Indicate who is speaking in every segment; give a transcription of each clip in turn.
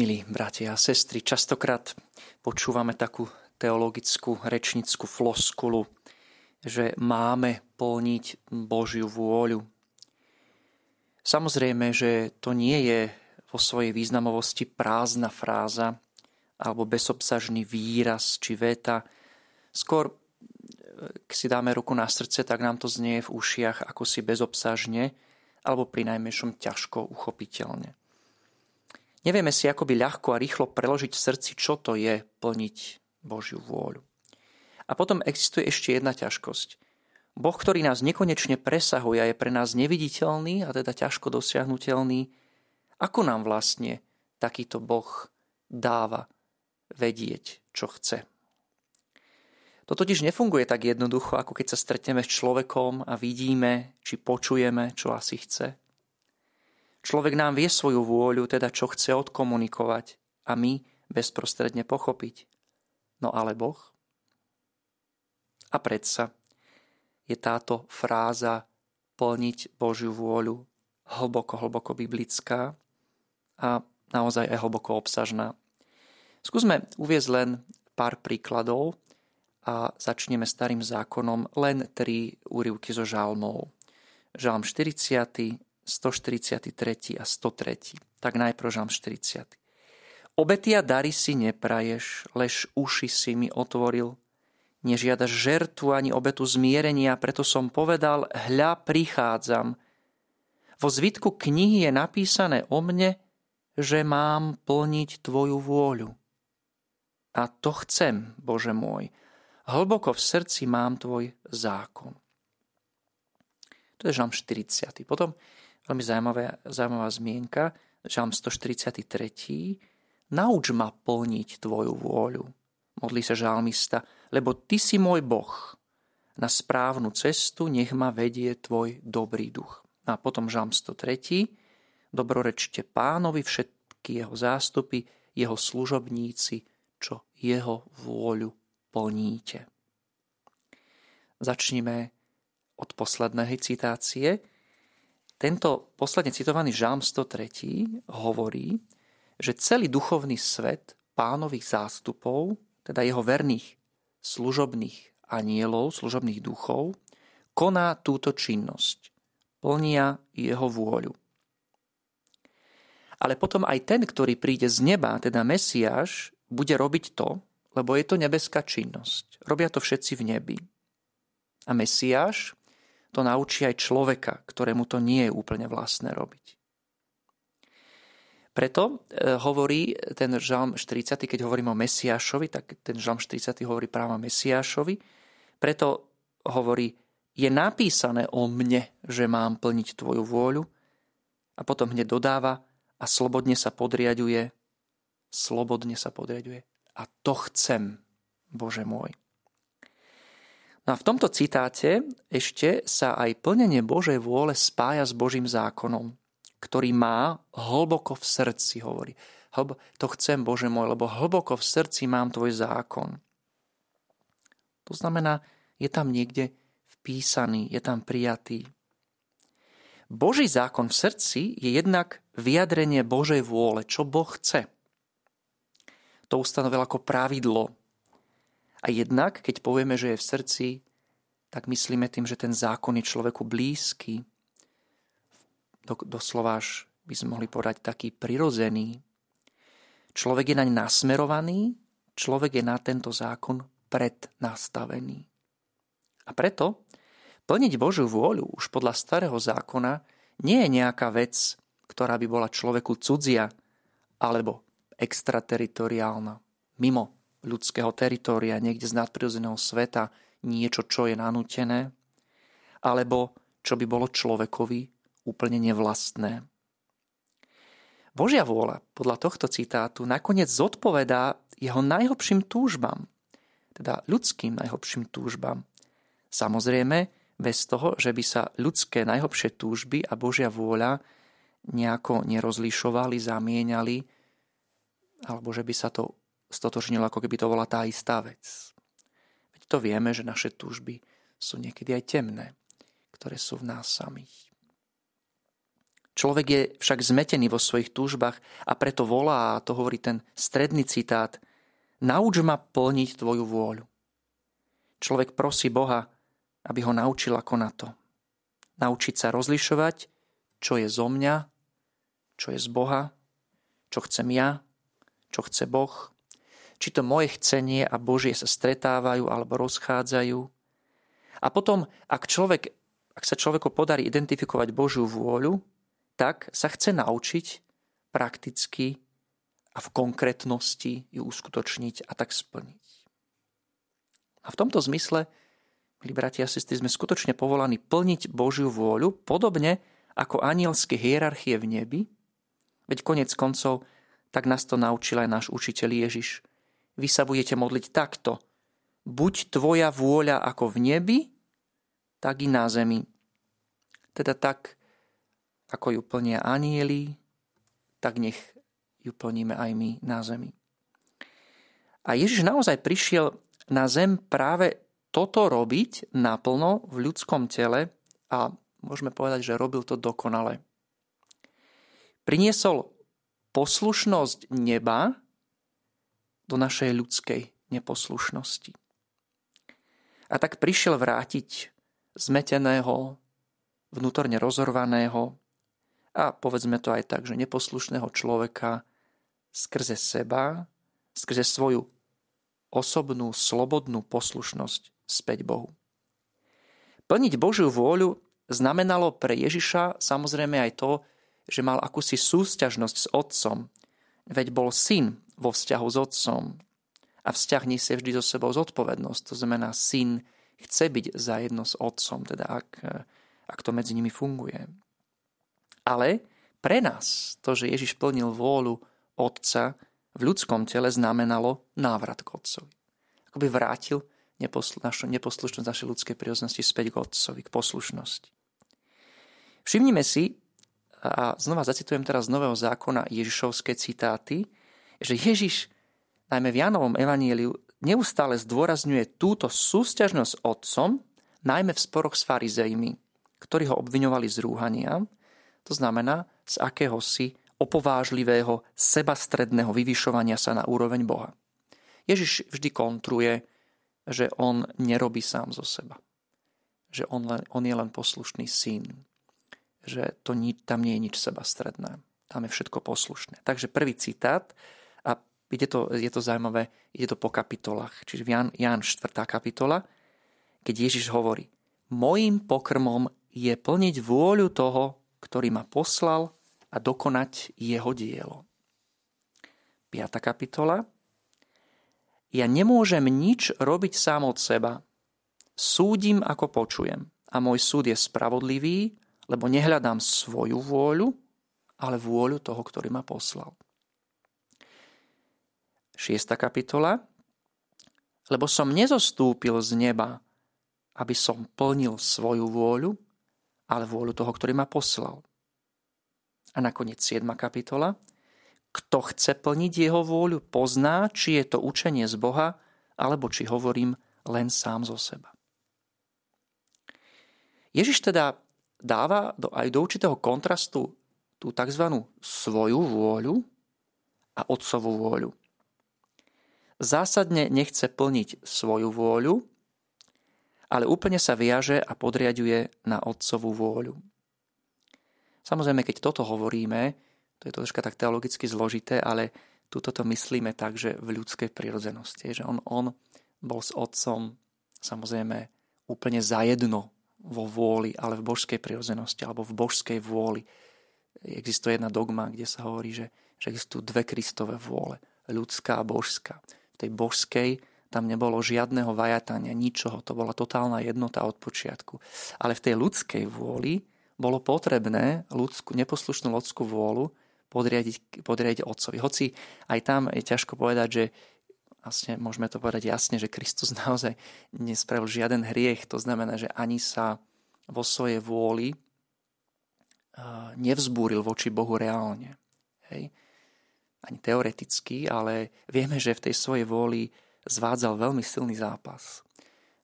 Speaker 1: Milí bratia a sestry, častokrát počúvame takú teologickú rečnickú floskulu, že máme plniť Božiu vôľu. Samozrejme, že to nie je vo svojej významovosti prázdna fráza alebo bezobsažný výraz či veta. Skôr, keď si dáme ruku na srdce, tak nám to znie v ušiach ako si bezobsažne alebo pri najmenšom ťažko uchopiteľne. Nevieme si akoby ľahko a rýchlo preložiť v srdci, čo to je plniť Božiu vôľu. A potom existuje ešte jedna ťažkosť. Boh, ktorý nás nekonečne presahuje a je pre nás neviditeľný a teda ťažko dosiahnutelný, ako nám vlastne takýto Boh dáva vedieť, čo chce. To totiž nefunguje tak jednoducho, ako keď sa stretneme s človekom a vidíme, či počujeme, čo asi chce. Človek nám vie svoju vôľu, teda čo chce odkomunikovať a my bezprostredne pochopiť. No ale Boh? A predsa je táto fráza plniť Božiu vôľu hlboko, hlboko biblická a naozaj aj hlboko obsažná. Skúsme uviezť len pár príkladov a začneme starým zákonom len tri úrivky zo žalmov. Žalm 40, 143 a 103. Tak najprv žalm 40. Obety a dary si nepraješ, lež uši si mi otvoril. Nežiadaš žertu ani obetu zmierenia, preto som povedal, hľa prichádzam. Vo zvitku knihy je napísané o mne, že mám plniť Tvoju vôľu. A to chcem, Bože môj. Hlboko v srdci mám Tvoj zákon. To je žalm 40. Potom veľmi zaujímavá, zaujímavá zmienka, žalm 143. Nauč ma plniť tvoju vôľu. Modlí sa žalmista, lebo ty si môj Boh. Na správnu cestu nech ma vedie tvoj dobrý duch. A potom žalm 103. Dobrorečte pánovi všetky jeho zástupy, jeho služobníci, čo jeho vôľu plníte. Začnime od poslednej citácie. Tento posledne citovaný žalm 103 hovorí, že celý duchovný svet pánových zástupov, teda jeho verných služobných anielov, služobných duchov, koná túto činnosť. Plnia jeho vôľu. Ale potom aj ten, ktorý príde z neba, teda Mesiáš, bude robiť to, lebo je to nebeská činnosť. Robia to všetci v nebi. A Mesiáš to naučí aj človeka, ktorému to nie je úplne vlastné robiť. Preto e, hovorí ten žalm 40, keď hovorím o Mesiášovi, tak ten žalm 40 hovorí práve Mesiášovi. Preto hovorí, je napísané o mne, že mám plniť tvoju vôľu. A potom hneď dodáva a slobodne sa podriaduje, slobodne sa podriaduje. A to chcem, Bože môj. No a v tomto citáte ešte sa aj plnenie Božej vôle spája s Božím zákonom, ktorý má hlboko v srdci, hovorí. Hlbo, to chcem, Bože môj, lebo hlboko v srdci mám tvoj zákon. To znamená, je tam niekde vpísaný, je tam prijatý. Boží zákon v srdci je jednak vyjadrenie Božej vôle, čo Boh chce. To ustanovil ako pravidlo a jednak, keď povieme, že je v srdci, tak myslíme tým, že ten zákon je človeku blízky. Do, doslova až by sme mohli povedať taký prirozený. Človek je naň nasmerovaný, človek je na tento zákon prednastavený. A preto plniť Božiu vôľu už podľa starého zákona nie je nejaká vec, ktorá by bola človeku cudzia alebo extrateritoriálna, mimo ľudského teritória, niekde z nadprirodzeného sveta, niečo, čo je nanútené, alebo čo by bolo človekovi úplne nevlastné. Božia vôľa podľa tohto citátu nakoniec zodpovedá jeho najhlbším túžbám, teda ľudským najhlbším túžbám. Samozrejme, bez toho, že by sa ľudské najhlbšie túžby a Božia vôľa nejako nerozlišovali, zamieniali, alebo že by sa to stotožnil, ako keby to bola tá istá vec. Veď to vieme, že naše túžby sú niekedy aj temné, ktoré sú v nás samých. Človek je však zmetený vo svojich túžbách a preto volá, a to hovorí ten stredný citát, nauč ma plniť tvoju vôľu. Človek prosí Boha, aby ho naučil ako na to. Naučiť sa rozlišovať, čo je zo mňa, čo je z Boha, čo chcem ja, čo chce Boh, či to moje chcenie a Božie sa stretávajú alebo rozchádzajú. A potom, ak, človek, ak sa človeku podarí identifikovať Božiu vôľu, tak sa chce naučiť prakticky a v konkrétnosti ju uskutočniť a tak splniť. A v tomto zmysle, milí bratia a sestry, sme skutočne povolaní plniť Božiu vôľu, podobne ako anielské hierarchie v nebi, veď konec koncov tak nás to naučil aj náš učiteľ Ježiš. Vy sa budete modliť takto. Buď tvoja vôľa ako v nebi, tak i na zemi. Teda tak, ako ju plnia anieli, tak nech ju plníme aj my na zemi. A Ježiš naozaj prišiel na zem práve toto robiť naplno v ľudskom tele a môžeme povedať, že robil to dokonale. Priniesol poslušnosť neba do našej ľudskej neposlušnosti. A tak prišiel vrátiť zmeteného, vnútorne rozorvaného, a povedzme to aj tak, že neposlušného človeka skrze seba, skrze svoju osobnú, slobodnú poslušnosť späť Bohu. Plniť Božiu vôľu znamenalo pre Ježiša samozrejme aj to, že mal akúsi súťažnosť s otcom. Veď bol syn vo vzťahu s otcom. A vzťah nesie vždy so sebou zodpovednosť. To znamená, syn chce byť zajedno s otcom, teda ak, ak to medzi nimi funguje. Ale pre nás to, že Ježiš plnil vôľu Otca v ľudskom tele, znamenalo návrat k Otcovi. Akoby vrátil neposlu, našu neposlušnosť našej ľudskej prírodzenosti späť k Otcovi, k poslušnosti. Všimnime si, a znova zacitujem teraz z Nového zákona Ježišovské citáty, že Ježiš najmä v Janovom evaníliu neustále zdôrazňuje túto súťažnosť s otcom, najmä v sporoch s farizejmi, ktorí ho obviňovali z rúhania to znamená z akéhosi opovážlivého, sebastredného vyvyšovania sa na úroveň Boha. Ježiš vždy kontruje, že on nerobí sám zo seba. Že on, len, on je len poslušný syn. Že to, tam nie je nič sebastredné. Tam je všetko poslušné. Takže prvý citát, a je to, je to zaujímavé, ide to po kapitolách. Čiže Jan, Jan 4. kapitola, keď Ježiš hovorí, mojím pokrmom je plniť vôľu toho, ktorý ma poslal a dokonať jeho dielo. 5. kapitola. Ja nemôžem nič robiť sám od seba. Súdim, ako počujem. A môj súd je spravodlivý, lebo nehľadám svoju vôľu, ale vôľu toho, ktorý ma poslal. 6. kapitola. Lebo som nezostúpil z neba, aby som plnil svoju vôľu, ale vôľu toho, ktorý ma poslal. A nakoniec 7. kapitola. Kto chce plniť jeho vôľu, pozná, či je to učenie z Boha, alebo či hovorím len sám zo seba. Ježiš teda dáva do, aj do určitého kontrastu tú tzv. svoju vôľu a otcovú vôľu. Zásadne nechce plniť svoju vôľu, ale úplne sa viaže a podriaduje na otcovú vôľu. Samozrejme, keď toto hovoríme, to je troška tak teologicky zložité, ale túto to myslíme tak, že v ľudskej prirodzenosti, že on, on bol s otcom samozrejme úplne zajedno vo vôli, ale v božskej prirodzenosti alebo v božskej vôli. Existuje jedna dogma, kde sa hovorí, že, že existujú dve Kristové vôle, ľudská a božská. V tej božskej tam nebolo žiadneho vajatania, ničoho. To bola totálna jednota od počiatku. Ale v tej ľudskej vôli bolo potrebné ľudskú, neposlušnú ľudskú vôľu podriadiť, podriadiť otcovi. Hoci aj tam je ťažko povedať, že vlastne môžeme to povedať jasne, že Kristus naozaj nespravil žiaden hriech. To znamená, že ani sa vo svojej vôli nevzbúril voči Bohu reálne. Hej? Ani teoreticky, ale vieme, že v tej svojej vôli zvádzal veľmi silný zápas.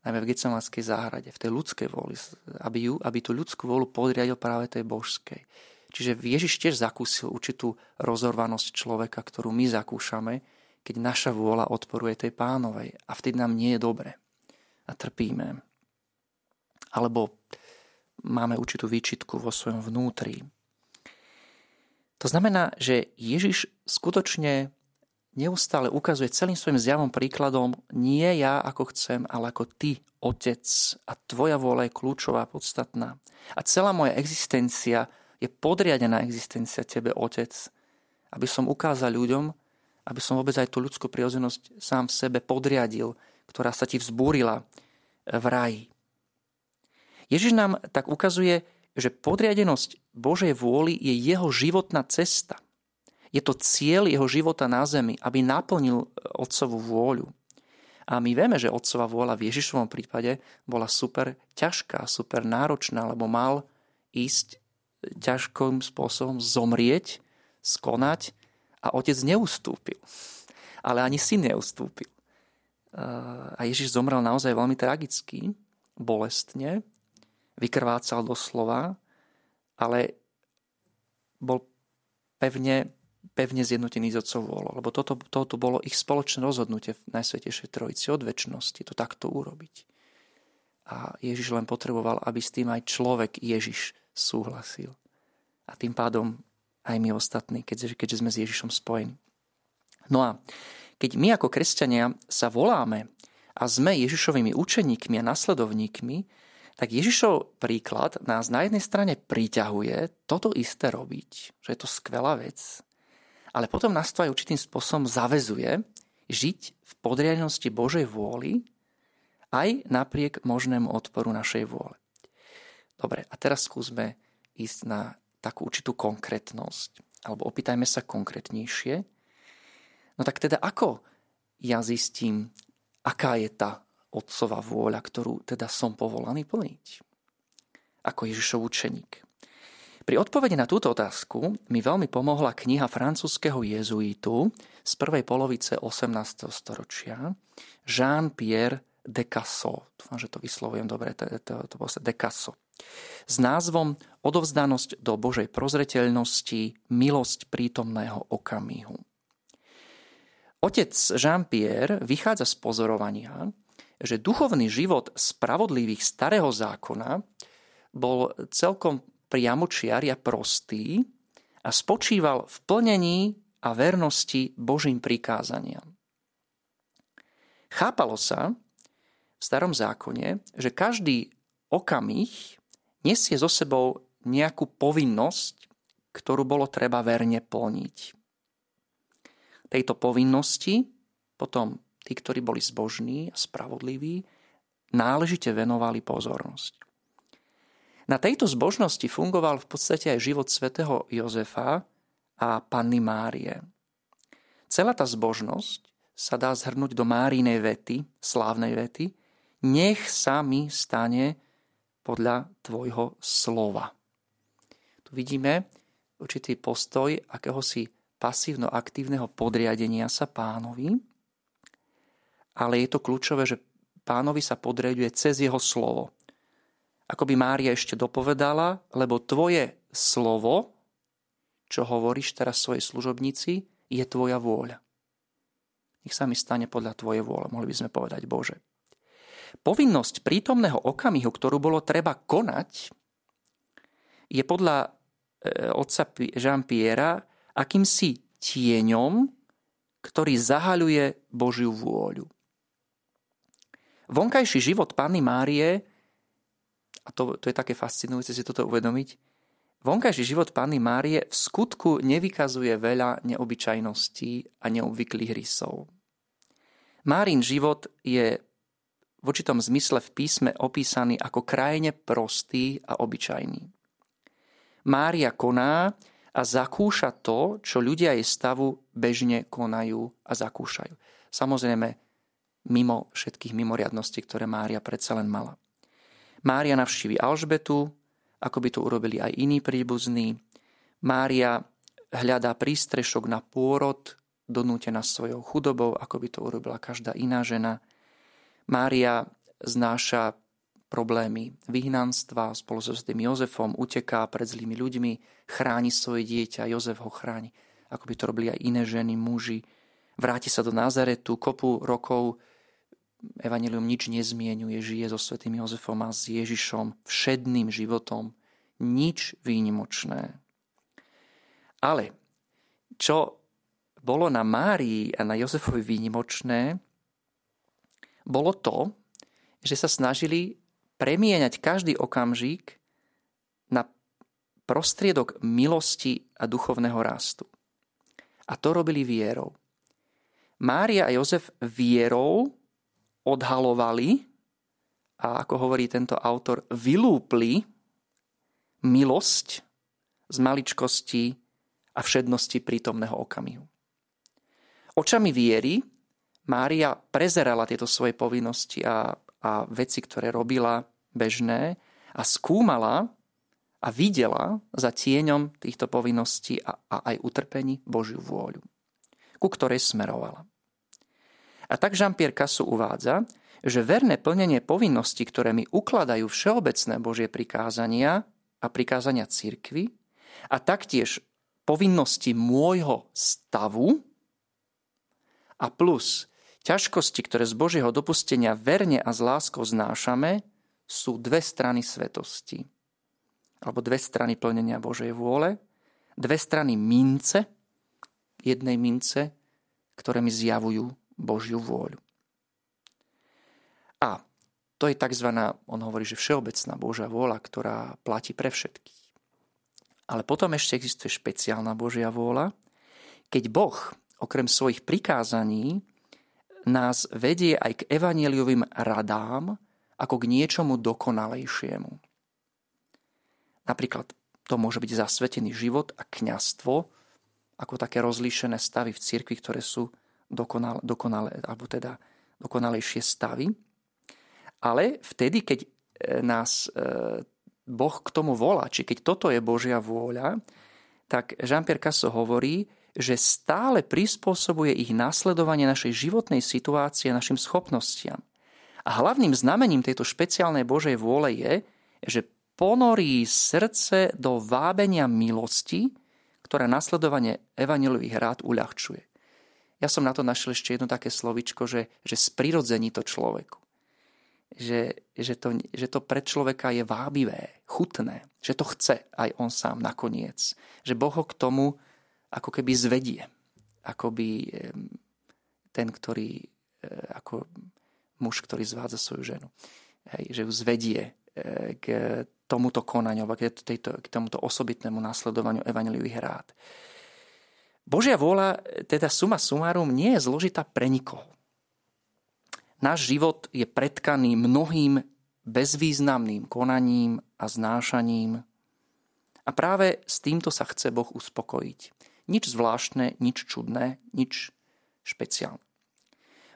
Speaker 1: Najmä v Getsemanskej záhrade, v tej ľudskej vôli, aby, ju, aby tú ľudskú vôľu podriadil práve tej božskej. Čiže Ježiš tiež zakúsil určitú rozorvanosť človeka, ktorú my zakúšame, keď naša vôľa odporuje tej pánovej a vtedy nám nie je dobre a trpíme. Alebo máme určitú výčitku vo svojom vnútri. To znamená, že Ježiš skutočne neustále ukazuje celým svojim zjavom príkladom nie ja ako chcem, ale ako ty, otec. A tvoja vôľa je kľúčová, podstatná. A celá moja existencia je podriadená existencia tebe, Otec, aby som ukázal ľuďom, aby som vôbec aj tú ľudskú prirodzenosť sám v sebe podriadil, ktorá sa ti vzbúrila v raji. Ježiš nám tak ukazuje, že podriadenosť Božej vôli je jeho životná cesta. Je to cieľ jeho života na zemi, aby naplnil otcovú vôľu. A my vieme, že otcová vôľa v Ježišovom prípade bola super ťažká, super náročná, lebo mal ísť ťažkým spôsobom zomrieť, skonať a otec neustúpil. Ale ani syn neustúpil. A Ježiš zomrel naozaj veľmi tragicky, bolestne, vykrvácal doslova, ale bol pevne, pevne zjednotený s otcov vôľou. Lebo toto, toto bolo ich spoločné rozhodnutie v Najsvetejšej Trojici od väčšnosti, to takto urobiť. A Ježiš len potreboval, aby s tým aj človek Ježiš súhlasil. A tým pádom aj my ostatní, keďže, keďže sme s Ježišom spojení. No a keď my ako kresťania sa voláme a sme Ježišovými učeníkmi a nasledovníkmi, tak Ježišov príklad nás na jednej strane priťahuje toto isté robiť, že je to skvelá vec, ale potom nás to aj určitým spôsobom zavezuje žiť v podriadenosti Božej vôli aj napriek možnému odporu našej vôle. Dobre, a teraz skúsme ísť na takú určitú konkrétnosť. Alebo opýtajme sa konkrétnejšie. No tak teda ako ja zistím, aká je tá otcová vôľa, ktorú teda som povolaný plniť? Ako Ježišov učeník. Pri odpovedi na túto otázku mi veľmi pomohla kniha francúzského jezuitu z prvej polovice 18. storočia Jean-Pierre de Casso. Dúfam, že to vyslovujem dobre, to, to, to bolo sa de Casso s názvom Odovzdanosť do Božej prozreteľnosti, milosť prítomného okamihu. Otec Jean-Pierre vychádza z pozorovania, že duchovný život spravodlivých starého zákona bol celkom priamočiar a prostý a spočíval v plnení a vernosti Božím prikázaniam. Chápalo sa v starom zákone, že každý okamih nesie so sebou nejakú povinnosť, ktorú bolo treba verne plniť. Tejto povinnosti potom tí, ktorí boli zbožní a spravodliví, náležite venovali pozornosť. Na tejto zbožnosti fungoval v podstate aj život svätého Jozefa a panny Márie. Celá tá zbožnosť sa dá zhrnúť do Márinej vety, slávnej vety, nech sa mi stane podľa tvojho slova. Tu vidíme určitý postoj akéhosi pasívno-aktívneho podriadenia sa pánovi, ale je to kľúčové, že pánovi sa podriaduje cez jeho slovo. Ako by Mária ešte dopovedala, lebo tvoje slovo, čo hovoríš teraz svojej služobnici, je tvoja vôľa. Nech sa mi stane podľa tvojej vôle, mohli by sme povedať Bože. Povinnosť prítomného okamihu, ktorú bolo treba konať, je podľa otca Jean-Pierre akýmsi tieňom, ktorý zahaľuje Božiu vôľu. Vonkajší život Panny Márie, a to, to je také fascinujúce si toto uvedomiť, vonkajší život Panny Márie v skutku nevykazuje veľa neobyčajností a neobvyklých rysov. Márin život je v určitom zmysle v písme opísaný ako krajine prostý a obyčajný. Mária koná a zakúša to, čo ľudia jej stavu bežne konajú a zakúšajú. Samozrejme, mimo všetkých mimoriadností, ktoré Mária predsa len mala. Mária navštívi Alžbetu, ako by to urobili aj iní príbuzní. Mária hľadá prístrešok na pôrod, donútená svojou chudobou, ako by to urobila každá iná žena. Mária znáša problémy vyhnanstva, spolu so tým Jozefom uteká pred zlými ľuďmi, chráni svoje dieťa, Jozef ho chráni, ako by to robili aj iné ženy, muži. Vráti sa do Nazaretu, kopu rokov Evangelium nič nezmienuje, žije so svetým Jozefom a s Ježišom všedným životom. Nič výnimočné. Ale čo bolo na Márii a na Jozefovi výnimočné, bolo to, že sa snažili premieňať každý okamžik na prostriedok milosti a duchovného rastu. A to robili vierou. Mária a Jozef vierou odhalovali a ako hovorí tento autor, vylúpli milosť z maličkosti a všednosti prítomného okamihu. Očami viery Mária prezerala tieto svoje povinnosti a a veci, ktoré robila bežné a skúmala a videla za tieňom týchto povinností a, a aj utrpení Božiu vôľu, ku ktorej smerovala. A tak Jean-Pierre Cassou uvádza, že verné plnenie povinností, ktoré mi ukladajú všeobecné Božie prikázania a prikázania cirkvy a taktiež povinnosti môjho stavu a plus Ťažkosti, ktoré z Božieho dopustenia verne a s láskou znášame, sú dve strany svetosti. Alebo dve strany plnenia Božej vôle, dve strany mince, jednej mince, ktoré mi zjavujú Božiu vôľu. A to je tzv. on hovorí, že všeobecná Božia vôľa, ktorá platí pre všetkých. Ale potom ešte existuje špeciálna Božia vôľa, keď Boh okrem svojich prikázaní nás vedie aj k evanieliovým radám ako k niečomu dokonalejšiemu. Napríklad to môže byť zasvetený život a kňastvo ako také rozlíšené stavy v cirkvi, ktoré sú dokonale, dokonale, alebo teda dokonalejšie stavy. Ale vtedy, keď e, nás e, Boh k tomu volá, či keď toto je Božia vôľa, tak Jean-Pierre Casso hovorí, že stále prispôsobuje ich následovanie našej životnej situácie našim schopnostiam. A hlavným znamením tejto špeciálnej Božej vôle je, že ponorí srdce do vábenia milosti, ktoré nasledovanie evanelových rád uľahčuje. Ja som na to našiel ešte jedno také slovičko, že, že sprirodzení to človeku. Že, že, to, že to pre človeka je vábivé, chutné, že to chce aj on sám nakoniec. Že Boh ho k tomu ako keby zvedie. by ten, ktorý, e, ako muž, ktorý zvádza svoju ženu. Hej, že ju zvedie e, k tomuto konaniu, k, tejto, k tomuto osobitnému následovaniu evaneliových rád. Božia vôľa, teda suma sumárum, nie je zložitá pre nikoho. Náš život je predkaný mnohým bezvýznamným konaním a znášaním a práve s týmto sa chce Boh uspokojiť. Nič zvláštne, nič čudné, nič špeciálne.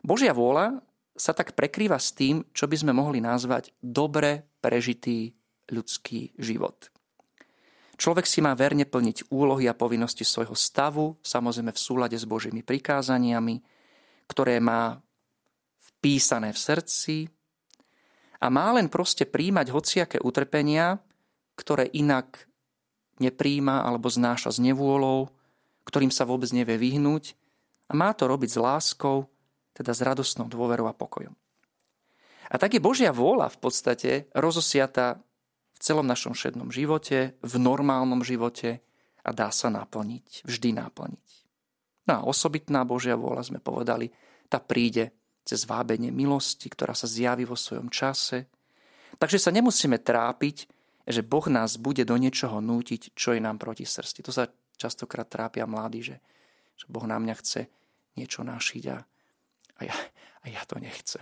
Speaker 1: Božia vôľa sa tak prekrýva s tým, čo by sme mohli nazvať dobre prežitý ľudský život. Človek si má verne plniť úlohy a povinnosti svojho stavu, samozrejme v súlade s Božími prikázaniami, ktoré má vpísané v srdci a má len proste príjmať hociaké utrpenia, ktoré inak nepríjma alebo znáša s nevôľou, ktorým sa vôbec nevie vyhnúť a má to robiť s láskou, teda s radostnou dôverou a pokojom. A tak je Božia vôľa v podstate rozosiata v celom našom všednom živote, v normálnom živote a dá sa naplniť, vždy naplniť. No a osobitná Božia vôľa, sme povedali, tá príde cez vábenie milosti, ktorá sa zjaví vo svojom čase. Takže sa nemusíme trápiť, že Boh nás bude do niečoho nútiť, čo je nám proti srsti. To sa častokrát trápia mladí, že, že Boh na mňa chce niečo našiť a, a, ja, a ja to nechcem.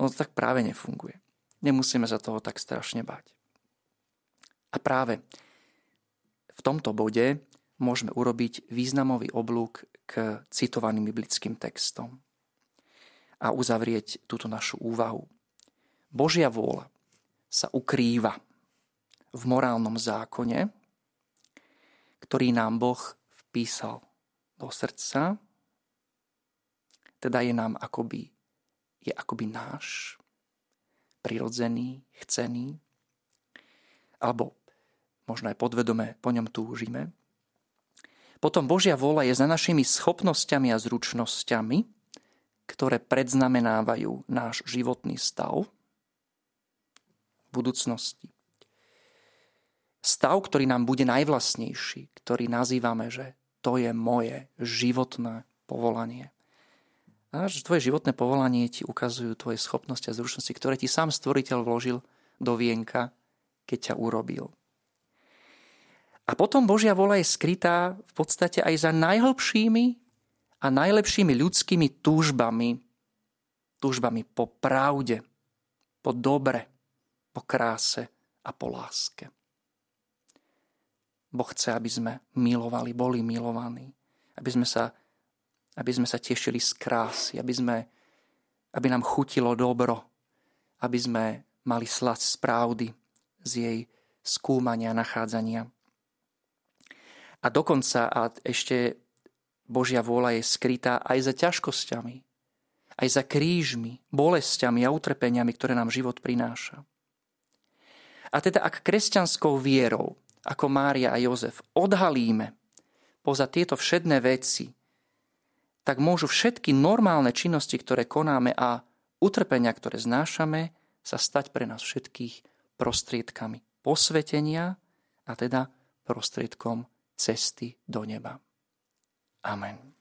Speaker 1: Ono to tak práve nefunguje. Nemusíme sa toho tak strašne bať. A práve v tomto bode môžeme urobiť významový oblúk k citovaným biblickým textom a uzavrieť túto našu úvahu. Božia vôľa sa ukrýva v morálnom zákone, ktorý nám Boh vpísal do srdca, teda je nám akoby, je akoby náš, prirodzený, chcený, alebo možno aj podvedome po ňom túžime. Potom Božia vôľa je za našimi schopnosťami a zručnosťami, ktoré predznamenávajú náš životný stav v budúcnosti. Stav, ktorý nám bude najvlastnejší, ktorý nazývame, že to je moje životné povolanie. A že tvoje životné povolanie ti ukazujú tvoje schopnosti a zručnosti, ktoré ti sám stvoriteľ vložil do vienka, keď ťa urobil. A potom Božia vola je skrytá v podstate aj za najhlbšími a najlepšími ľudskými túžbami. Túžbami po pravde, po dobre, po kráse a po láske. Boh chce, aby sme milovali, boli milovaní, aby sme sa, aby sme sa tešili z krásy, aby, sme, aby nám chutilo dobro, aby sme mali slad z pravdy, z jej skúmania, nachádzania. A dokonca, a ešte Božia vôľa je skrytá aj za ťažkosťami, aj za krížmi, bolestiami a utrpeniami, ktoré nám život prináša. A teda ak kresťanskou vierou, ako Mária a Jozef, odhalíme poza tieto všedné veci, tak môžu všetky normálne činnosti, ktoré konáme a utrpenia, ktoré znášame, sa stať pre nás všetkých prostriedkami posvetenia a teda prostriedkom cesty do neba. Amen.